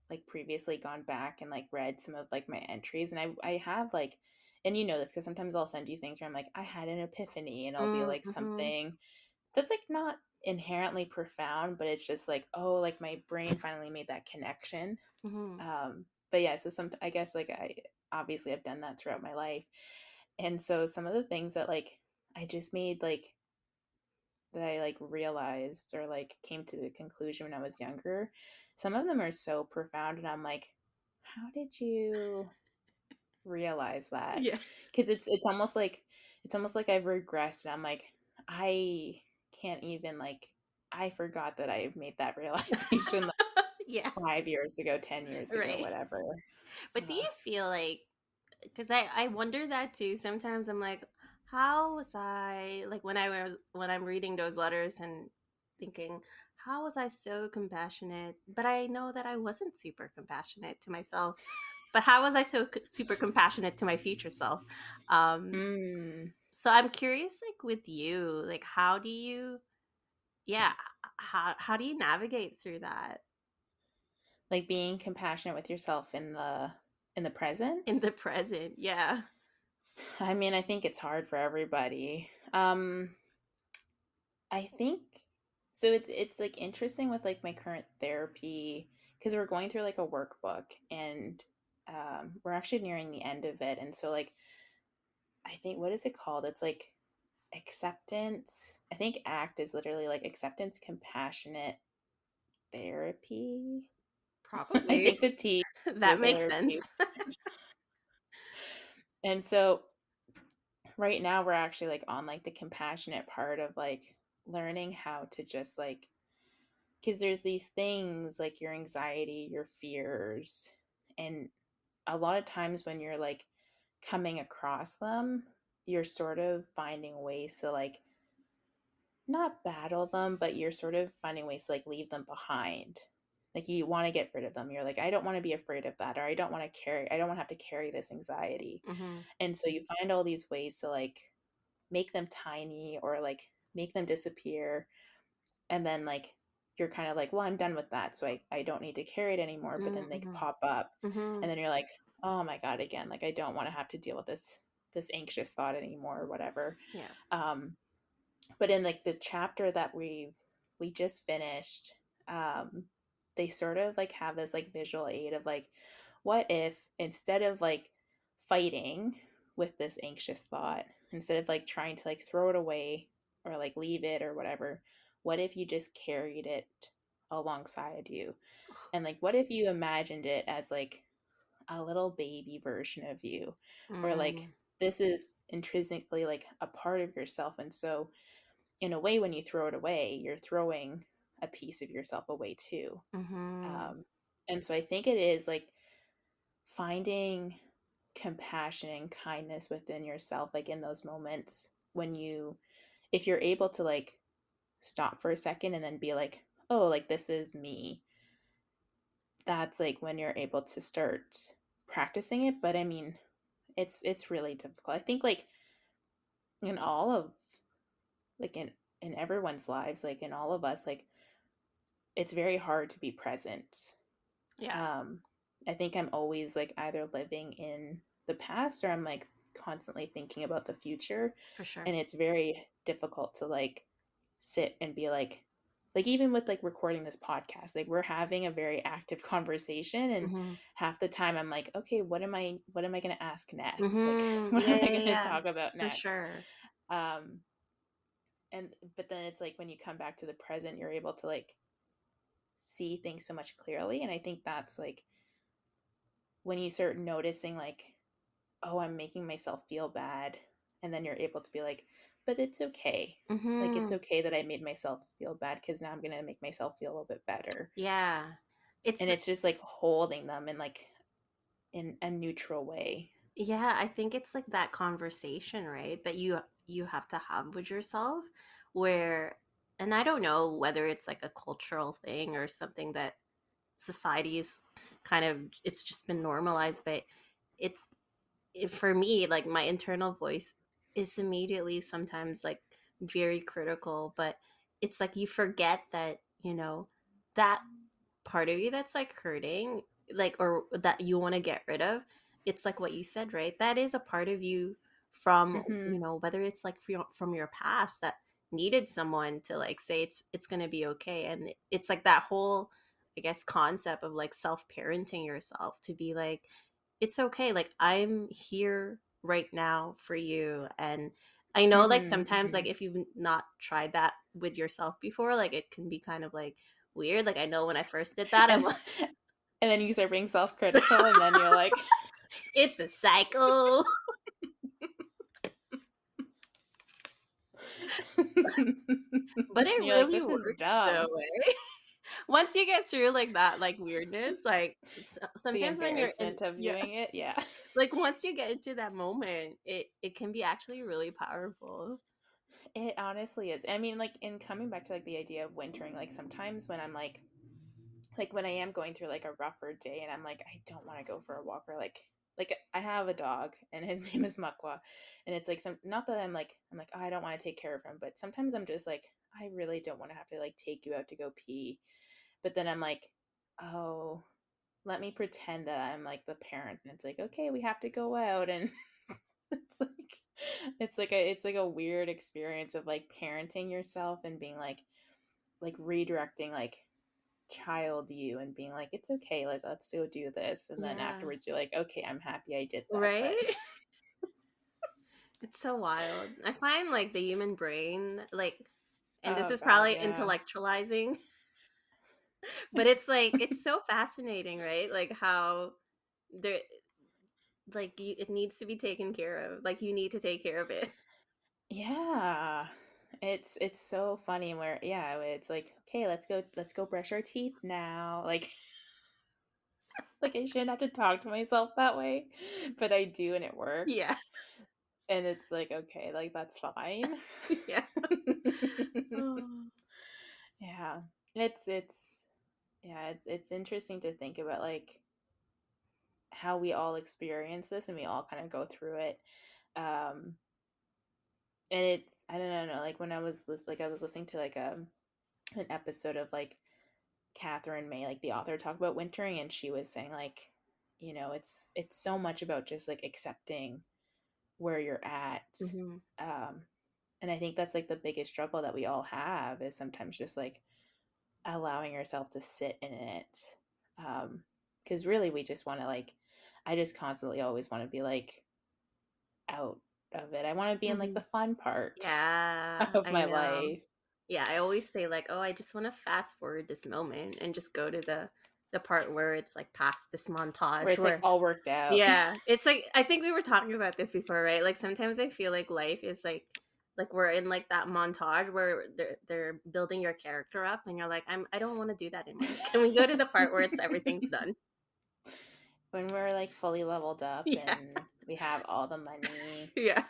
like previously gone back and like read some of like my entries and I I have like and you know this because sometimes I'll send you things where I'm like I had an epiphany and I'll mm, be like mm-hmm. something that's like not inherently profound but it's just like oh like my brain finally made that connection mm-hmm. um but yeah so some I guess like I obviously I've done that throughout my life. And so some of the things that like I just made like that I like realized or like came to the conclusion when I was younger, some of them are so profound and I'm like, how did you realize [LAUGHS] that? Yeah. Cuz it's it's almost like it's almost like I've regressed and I'm like I can't even like I forgot that I made that [LAUGHS] realization yeah 5 years ago, 10 years ago, right. whatever. But do you feel like because I I wonder that too. Sometimes I'm like, how was I like when I was when I'm reading those letters and thinking, how was I so compassionate? But I know that I wasn't super compassionate to myself. But how was I so super compassionate to my future self? Um, mm. So I'm curious, like with you, like how do you, yeah, how how do you navigate through that? Like being compassionate with yourself in the in the present? in the present yeah. I mean i think it's hard for everybody. Um i think so it's it's like interesting with like my current therapy because we're going through like a workbook and um we're actually nearing the end of it and so like i think what is it called? It's like acceptance i think act is literally like acceptance compassionate therapy probably i think the t [LAUGHS] that makes sense. [LAUGHS] and so right now we're actually like on like the compassionate part of like learning how to just like because there's these things like your anxiety your fears and a lot of times when you're like coming across them you're sort of finding ways to like not battle them but you're sort of finding ways to like leave them behind like you want to get rid of them you're like i don't want to be afraid of that or i don't want to carry i don't want to have to carry this anxiety mm-hmm. and so you find all these ways to like make them tiny or like make them disappear and then like you're kind of like well i'm done with that so i, I don't need to carry it anymore but mm-hmm. then they mm-hmm. pop up mm-hmm. and then you're like oh my god again like i don't want to have to deal with this this anxious thought anymore or whatever yeah um but in like the chapter that we we just finished um they sort of like have this like visual aid of like what if instead of like fighting with this anxious thought instead of like trying to like throw it away or like leave it or whatever what if you just carried it alongside you? And like what if you imagined it as like a little baby version of you? Mm. or like this is intrinsically like a part of yourself and so in a way when you throw it away you're throwing a piece of yourself away too mm-hmm. um, and so i think it is like finding compassion and kindness within yourself like in those moments when you if you're able to like stop for a second and then be like oh like this is me that's like when you're able to start practicing it but i mean it's it's really difficult i think like in all of like in in everyone's lives like in all of us like it's very hard to be present. Yeah. Um, I think I'm always like either living in the past or I'm like constantly thinking about the future. For sure. And it's very difficult to like sit and be like, like even with like recording this podcast, like we're having a very active [LAUGHS] conversation, and mm-hmm. half the time I'm like, okay, what am I, what am I going to ask next? [LAUGHS] Mm-hmm. Like, what yeah, am I going to yeah. talk about next? For sure. Um, and but then it's like when you come back to the present, you're able to like see things so much clearly and i think that's like when you start noticing like oh i'm making myself feel bad and then you're able to be like but it's okay mm-hmm. like it's mm-hmm. okay that i made myself feel bad because now i'm gonna make myself feel a little bit better yeah it's and it's just like holding them in like in a neutral way yeah i think it's like that conversation right that you you have to have with yourself where and I don't know whether it's like a cultural thing or something that society's kind of it's just been normalized, but it's it, for me like my internal voice is immediately sometimes like very critical, but it's like you forget that, you know, that part of you that's like hurting, like or that you want to get rid of, it's like what you said, right? That is a part of you from, mm-hmm. you know, whether it's like from your past that needed someone to like say it's it's going to be okay and it's like that whole i guess concept of like self-parenting yourself to be like it's okay like i'm here right now for you and i know mm-hmm, like sometimes mm-hmm. like if you've not tried that with yourself before like it can be kind of like weird like i know when i first did that i'm like and then you start being self-critical and then you're like [LAUGHS] it's a cycle [LAUGHS] but it really like, works that eh? [LAUGHS] way. Once you get through like that, like weirdness, like sometimes when you're in, of viewing yeah, it, yeah, [LAUGHS] like once you get into that moment, it it can be actually really powerful. It honestly is. I mean, like in coming back to like the idea of wintering, like sometimes when I'm like, like when I am going through like a rougher day and I'm like, I don't want to go for a walk or like like I have a dog and his [LAUGHS] name is Makwa and it's like some not that I'm like I'm like oh, I don't want to take care of him but sometimes I'm just like I really don't want to have to like take you out to go pee but then I'm like oh let me pretend that I'm like the parent and it's like, okay, we have to go out and [LAUGHS] it's like it's like a it's like a weird experience of like parenting yourself and being like like redirecting like child you and being like it's okay like let's go do this and then Yeah. afterwards you're like okay i'm happy i did that Right? but- [LAUGHS] It's so wild. I find like the human brain, like, and this Oh, is God, probably yeah. intellectualizing, [LAUGHS] but it's like, it's [LAUGHS] so fascinating, right? Like, how there, like, you, it needs to be taken care of. Like, you need to take care of it. yeah it's it's so funny where yeah it's like okay let's go let's go brush our teeth now like [LAUGHS] like i shouldn't have to talk to myself that way but i do and it works Yeah. and it's like okay like that's fine [LAUGHS] Yeah. [LAUGHS] yeah it's it's yeah it's it's interesting to think about like how we all experience this and we all kind of go through it um and it's i don't know like when i was like i was listening to like a an episode of like Katherine May like the author talk about wintering and she was saying like you know it's it's so much about just like accepting where you're at Mhm. um and i think that's like the biggest struggle that we all have is sometimes just like allowing yourself to sit in it um because really we just want to like i just constantly always want to be like out of it. I want to be in like the mm-hmm. fun part [LAUGHS] Yeah. of my life. Yeah, I always say like, oh, I just want to fast forward this moment and just go to the the part where it's like past this montage where it's like all worked out. Yeah it's like i think we were talking about this before right? Like sometimes i feel like life is like like we're in like that montage where they're they're building your character up and you're like i'm i don't want to do that anymore. Can we go to the part where it's everything's [LAUGHS] done? When we're like fully leveled up [LAUGHS] Yeah. and we have all the money [LAUGHS] yeah.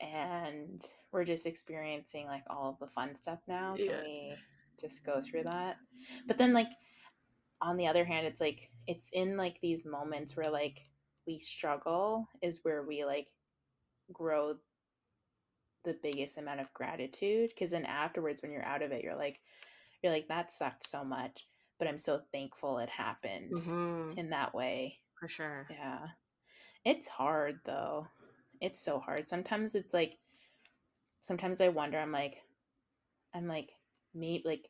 and we're just experiencing like all of the fun stuff now can Yeah. we just go through that? But then like on the other hand it's like it's in like these moments where like we struggle is where we like grow the biggest amount of gratitude because then afterwards when you're out of it you're like you're like that sucked so much but i'm so thankful it happened Mhm, in that way. For sure. Yeah. It's hard though. It's so hard. Sometimes it's like sometimes I wonder I'm like I'm like maybe like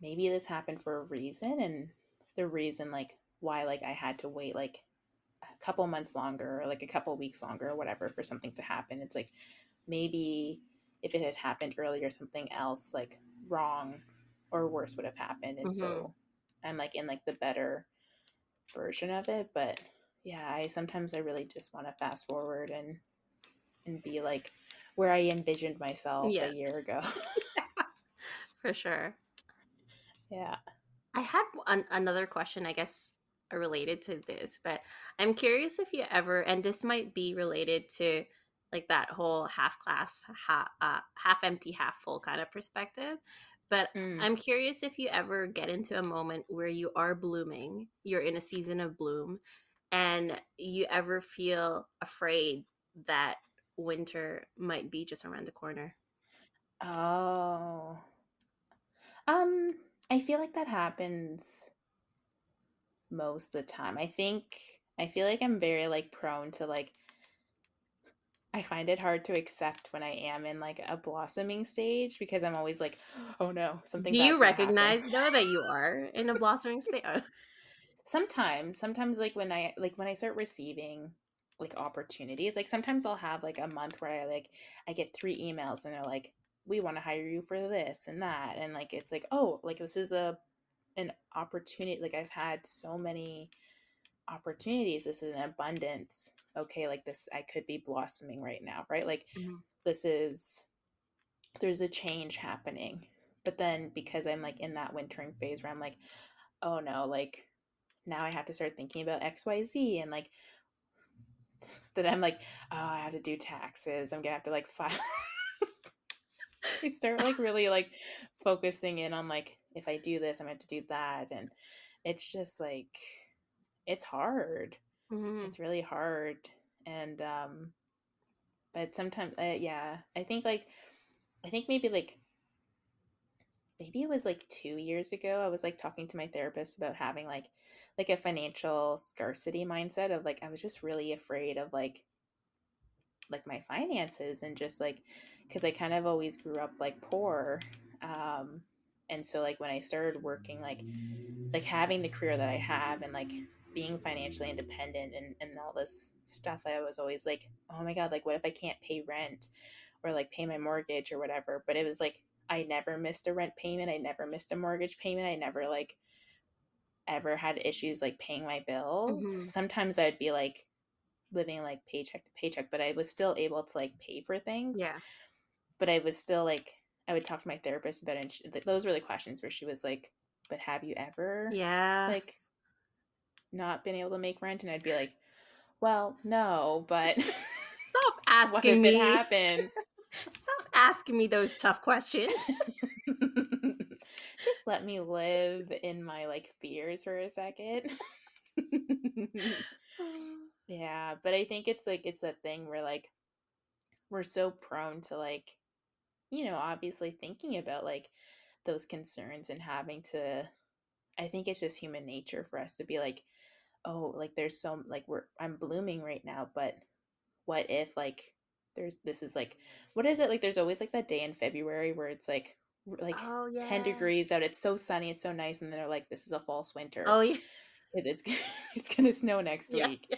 maybe this happened for a reason and the reason like why like I had to wait like a couple months longer or like a couple weeks longer or whatever for something to happen. It's like maybe if it had happened earlier something else like wrong or worse would have happened and mm-hmm. so I'm like in like the better version of it but yeah i sometimes i really just want to fast forward and and be like where i envisioned myself Yeah. a year ago [LAUGHS] for sure yeah I had an, another question, I guess, related to this, but I'm curious if you ever, and this might be related to like that whole half class half, uh, half empty, half full kind of perspective. But Mm. I'm curious if you ever get into a moment where you are blooming, you're in a season of bloom, and you ever feel afraid that winter might be just around the corner. oh um i feel like that happens most of the time i think i feel like i'm very like prone to like I find it hard to accept when I am in like a blossoming stage because I'm always like, [GASPS] oh no, something. Do you bad's gonna happen." recognize though that you are in a blossoming space? [LAUGHS] sometimes sometimes like when i like when i start receiving like opportunities like sometimes i'll have like a month where i like i get three emails and they're like we want to hire you for this and that and like it's like oh like this is a an opportunity like i've had so many opportunities this is an abundance okay like this i could be blossoming right now right like Mhm. this is there's a change happening but then because i'm like in that wintering phase where i'm like oh no like now i have to start thinking about xyz and like [LAUGHS] then i'm like oh i have to do taxes i'm gonna have to like file [LAUGHS] i start like really like focusing in on like if i do this i'm gonna have to do that and it's just like it's hard Mhm. it's really hard and um but sometimes uh, yeah i think like i think maybe like maybe it was like 2 years ago. I was like talking to my therapist about having like like a financial scarcity mindset of like I was just really afraid of like like my finances and just like because I kind of always grew up like poor. Um, and so like when I started working, like like having the career that I have and like being financially independent and, and all this stuff, I was always like, oh my God, like what if I can't pay rent or like pay my mortgage or whatever? But it was like I never missed a rent payment. I never missed a mortgage payment. I never like ever had issues like paying my bills. Mm-hmm. Sometimes I'd be like living like paycheck to paycheck, but I was still able to like pay for things. Yeah. But I was still like, I would talk to my therapist about it. And she, those were the questions where she was like, but have you ever, yeah, like not been able to make rent? And I'd be like, well, no, but stop [LAUGHS] asking me. It happens. [LAUGHS] stop asking me those tough questions. [LAUGHS] Let me live in my like fears for a second. [LAUGHS] [SIGHS] Yeah, but I think it's like it's that thing where like we're so prone to like you know, obviously thinking about like those concerns and having to I think it's just human nature for us to be like oh, like there's so like we're I'm blooming right now, but what if like there's this is like what is it like there's always like that day in February where it's like like oh, yeah. 10 degrees out it's so sunny it's so nice and then they're like this is a false winter oh yeah because it's [LAUGHS] it's gonna snow next yeah. week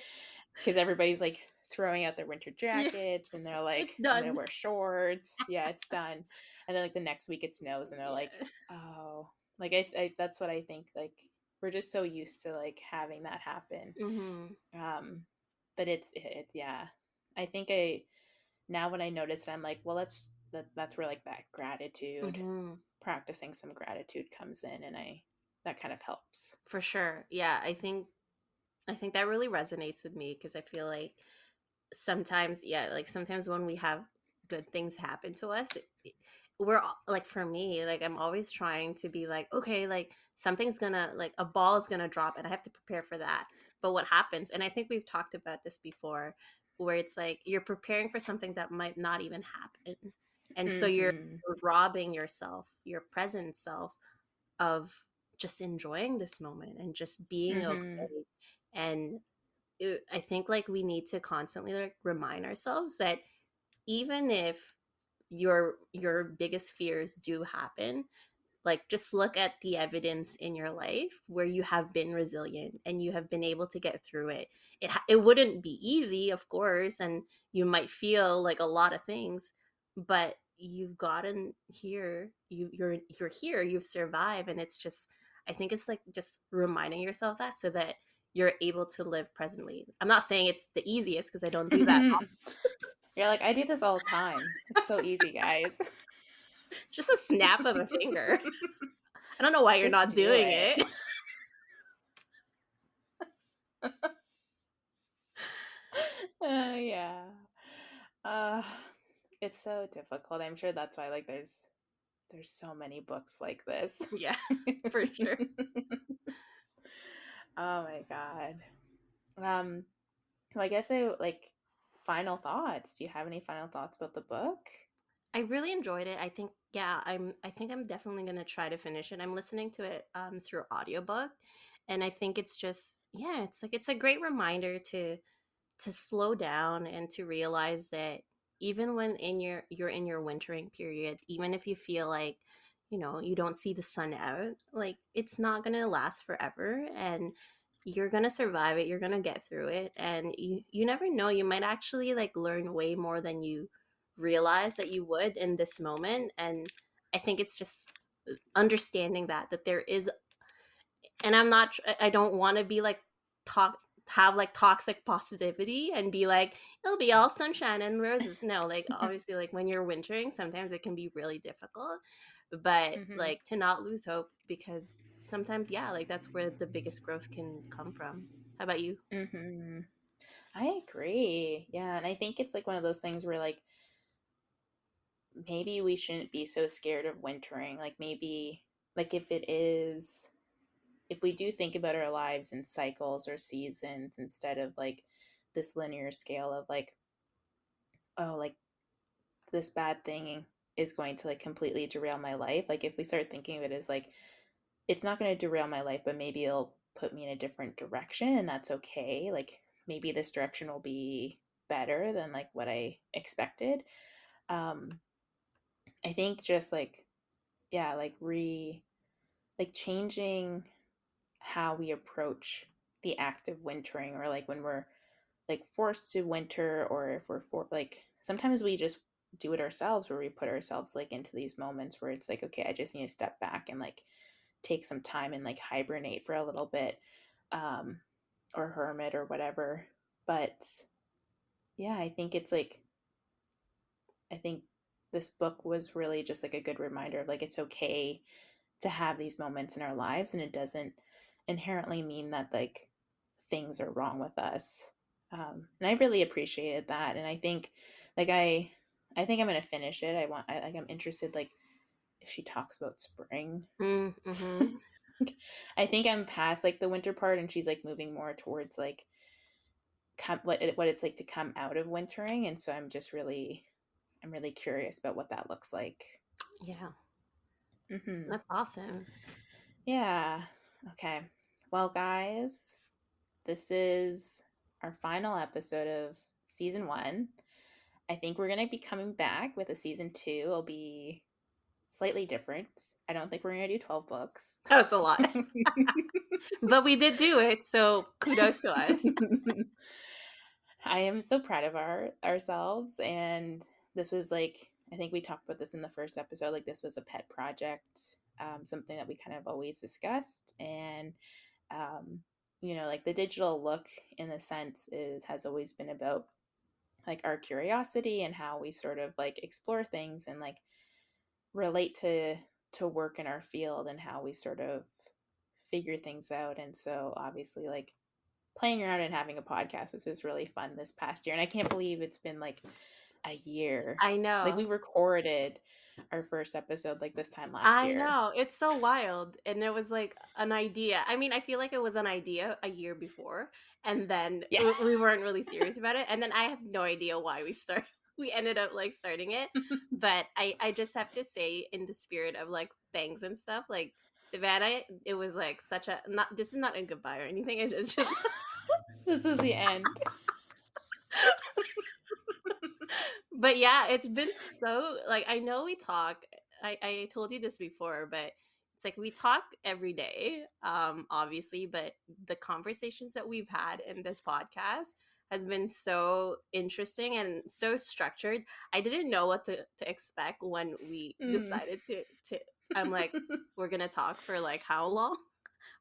because everybody's like throwing out their winter jackets yeah. and they're like, it's done. I'm gonna wear shorts. yeah, it's done. And then like the next week it snows and they're like, oh, like I, I, that's what I think. Like we're just so used to like having that happen. Mm-hmm. Um, but it's it, yeah. I think I now when I notice it, I'm like, well, that's that that's where like that gratitude, mm-hmm. practicing some gratitude comes in, and I that kind of helps for sure. Yeah, I think I think that really resonates with me because I feel like sometimes, yeah, like sometimes when we have good things happen to us, it, we're like for me, like I'm always trying to be like, okay, like something's gonna like a ball is gonna drop and I have to prepare for that. But what happens, and I think we've talked about this before, where it's like you're preparing for something that might not even happen. And mm-hmm. so you're, mm-hmm. robbing yourself, your present self, of just enjoying this moment and just being mm-hmm. okay and it, i think like we need to constantly like remind ourselves that even if your your biggest fears do happen like just look at the evidence in your life where you have been resilient and you have been able to get through it it it wouldn't be easy of course and you might feel like a lot of things but you've gotten here you you're you're here you've survived and it's just i think it's like just reminding yourself that so that you're able to live presently. I'm not saying it's the easiest because I don't do that. [LAUGHS] you're like, I do this all the time. It's so easy, guys. [LAUGHS] Just a snap of a finger. [LAUGHS] I don't know why you're not do doing it. it. uh, yeah. Uh, it's so difficult. I'm sure that's why like there's there's so many books like this. Yeah, [LAUGHS] for sure. Oh my god. Um well, I guess I like final thoughts. Do you have any final thoughts about the book? I really enjoyed it. I think yeah, I'm I think I'm definitely going to try to finish it. I'm listening to it um through audiobook and I think it's just yeah, it's like it's a great reminder to to slow down and to realize that even when in your you're in your wintering period, even if you feel like you know you don't see the sun out like it's not to last forever and you're to survive it you're to get through it and you you never know you might actually like learn way more than you realize that you would in this moment and i think it's just uh, understanding that that there is and i'm not i don't want to be like talk have like toxic positivity and be like it'll be all sunshine and roses no like [LAUGHS] obviously like when you're wintering sometimes it can be really difficult but mm-hmm. like to not lose hope because sometimes yeah like that's where the biggest growth can come from how about you mm-hmm. i agree yeah and i think it's like one of those things where like maybe we shouldn't be so scared of wintering like maybe like if it is if we do think about our lives in cycles or seasons instead of like this linear scale of like oh like this bad thing is going to like completely derail my life. Like if we start thinking of it as like it's not going to derail my life, but maybe it'll put me in a different direction and that's okay. Like maybe this direction will be better than like what I expected. Um I think just like yeah, like re like changing how we approach the act of wintering or like when we're like forced to winter or if we're for like sometimes we just do it ourselves where we put ourselves like into these moments where it's like okay i just need to step back and like take some time and like hibernate for a little bit um or hermit or whatever. But yeah i think it's like i think this book was really just like a good reminder like it's okay to have these moments in our lives and it doesn't inherently mean that like things are wrong with us um, and i really appreciated that and i think like i i think i'm gonna finish it i want i like i'm interested like if she talks about spring. Mm, [LAUGHS] mhm. i think i'm past like the winter part and she's like moving more towards like come what it, what it's like to come out of wintering and so i'm just really i'm really curious about what that looks like. Yeah, hmm that's awesome. yeah. Okay well guys this is our final episode of season one i think we're going to be coming back with a season two it'll be slightly different i don't think we're going to do 12 books That was a lot, [LAUGHS] but we did do it. So kudos to us. [LAUGHS] I am so proud of our ourselves and this was like I think we talked about this in the first episode like this was a pet project um, something that we kind of always discussed and um, you know like the DigitaLook in a sense is has always been about like our curiosity and how we sort of like explore things and like relate to to work in our field and how we sort of figure things out. And so obviously like playing around and having a podcast was just really fun this past year. And i can't believe it's been like a year I know. like we recorded our first episode like this time last I year I know. It's so wild. And it was like an idea. I mean, I feel like it was an idea a year before. And then Yeah. we, we weren't really serious [LAUGHS] about it. And then I have no idea why we start [LAUGHS] we ended up like starting it. [LAUGHS] But I, I just have to say, in the spirit of like thanks and stuff, like Savannah, it was like such a not this is not a goodbye or anything. It's just this is the end but yeah, it's been so like I know we talk. I I told you this before, but it's like we talk every day, um, obviously, but the conversations that we've had in this podcast has been so interesting and so structured. I didn't know what to, to expect when we Mm. decided to to I'm like, [LAUGHS] we're gonna talk for like how long?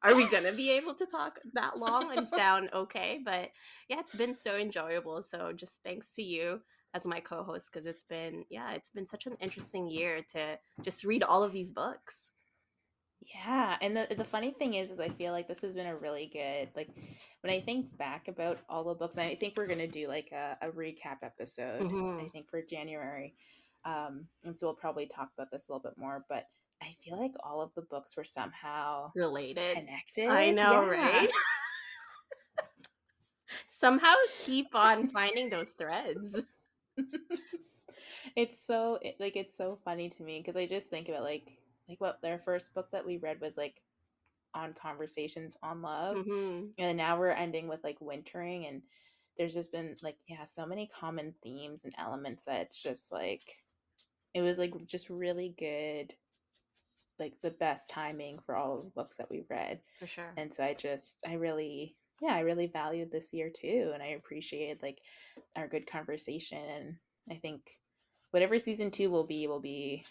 Are we gonna be able to talk that long and sound okay? But yeah, it's been so enjoyable. So just thanks to you as my co-host because it's been yeah, it's been such an interesting year to just read all of these books. Yeah, and the the funny thing is, is I feel like this has been a really good like when I think back about all the books. And I think we're gonna do like a, a recap episode. I Mhm. think for January, um, and so we'll probably talk about this a little bit more. But I feel like all of the books were somehow Related. connected. I know, Yeah. right? [LAUGHS] Somehow keep on [LAUGHS] finding those threads. it's so it, like it's so funny to me because I just think about like like what their first book that we read was like on conversations on love hmm and now we're ending with like wintering and there's just been like yeah so many common themes and elements that it's just like it was like just really good like the best timing for all of the books that we've read For sure. and so i just i really yeah i really valued this year too and i appreciated like our good conversation and i think whatever season two will be will be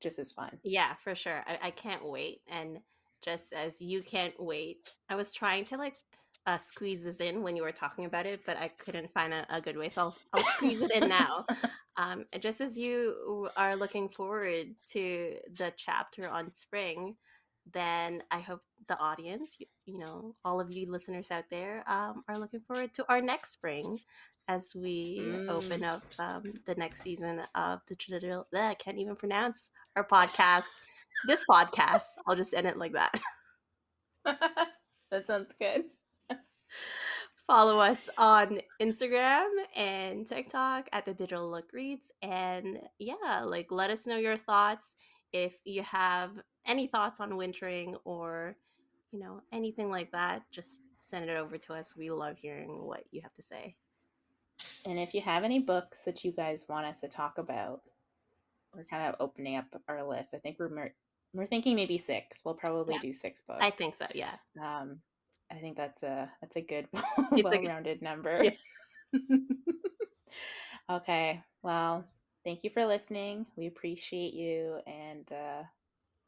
just as fun Yeah, for sure. I, I can't wait. And just as you can't wait, I was trying to like uh, squeeze this in when you were talking about it, but I couldn't find a, a good way. So I'll, I'll squeeze it in [LAUGHS] now. Um, just as you are looking forward to the chapter on spring, then I hope the audience, you, you know, all of you listeners out there, um, are looking forward to our next spring as we open up um, the next season of the traditional. I can't even pronounce our podcast. This podcast, I'll just end it like that. [LAUGHS] that sounds good Follow us on Instagram and TikTok at the DigitaLook Reads. And yeah, like let us know your thoughts. If you have any thoughts on wintering or, you know, anything like that, just send it over to us. We love hearing what you have to say. And if you have any books that you guys want us to talk about, we're kind of opening up our list. I think we're we're thinking maybe six. We'll probably yeah. do six books. I think so. Yeah. Um, I think that's a that's a good [LAUGHS] well-rounded like, number. Yeah. [LAUGHS] okay. Well, thank you for listening. We appreciate you and uh,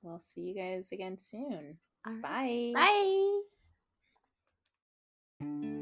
we'll see you guys again soon. Right. Bye. Bye.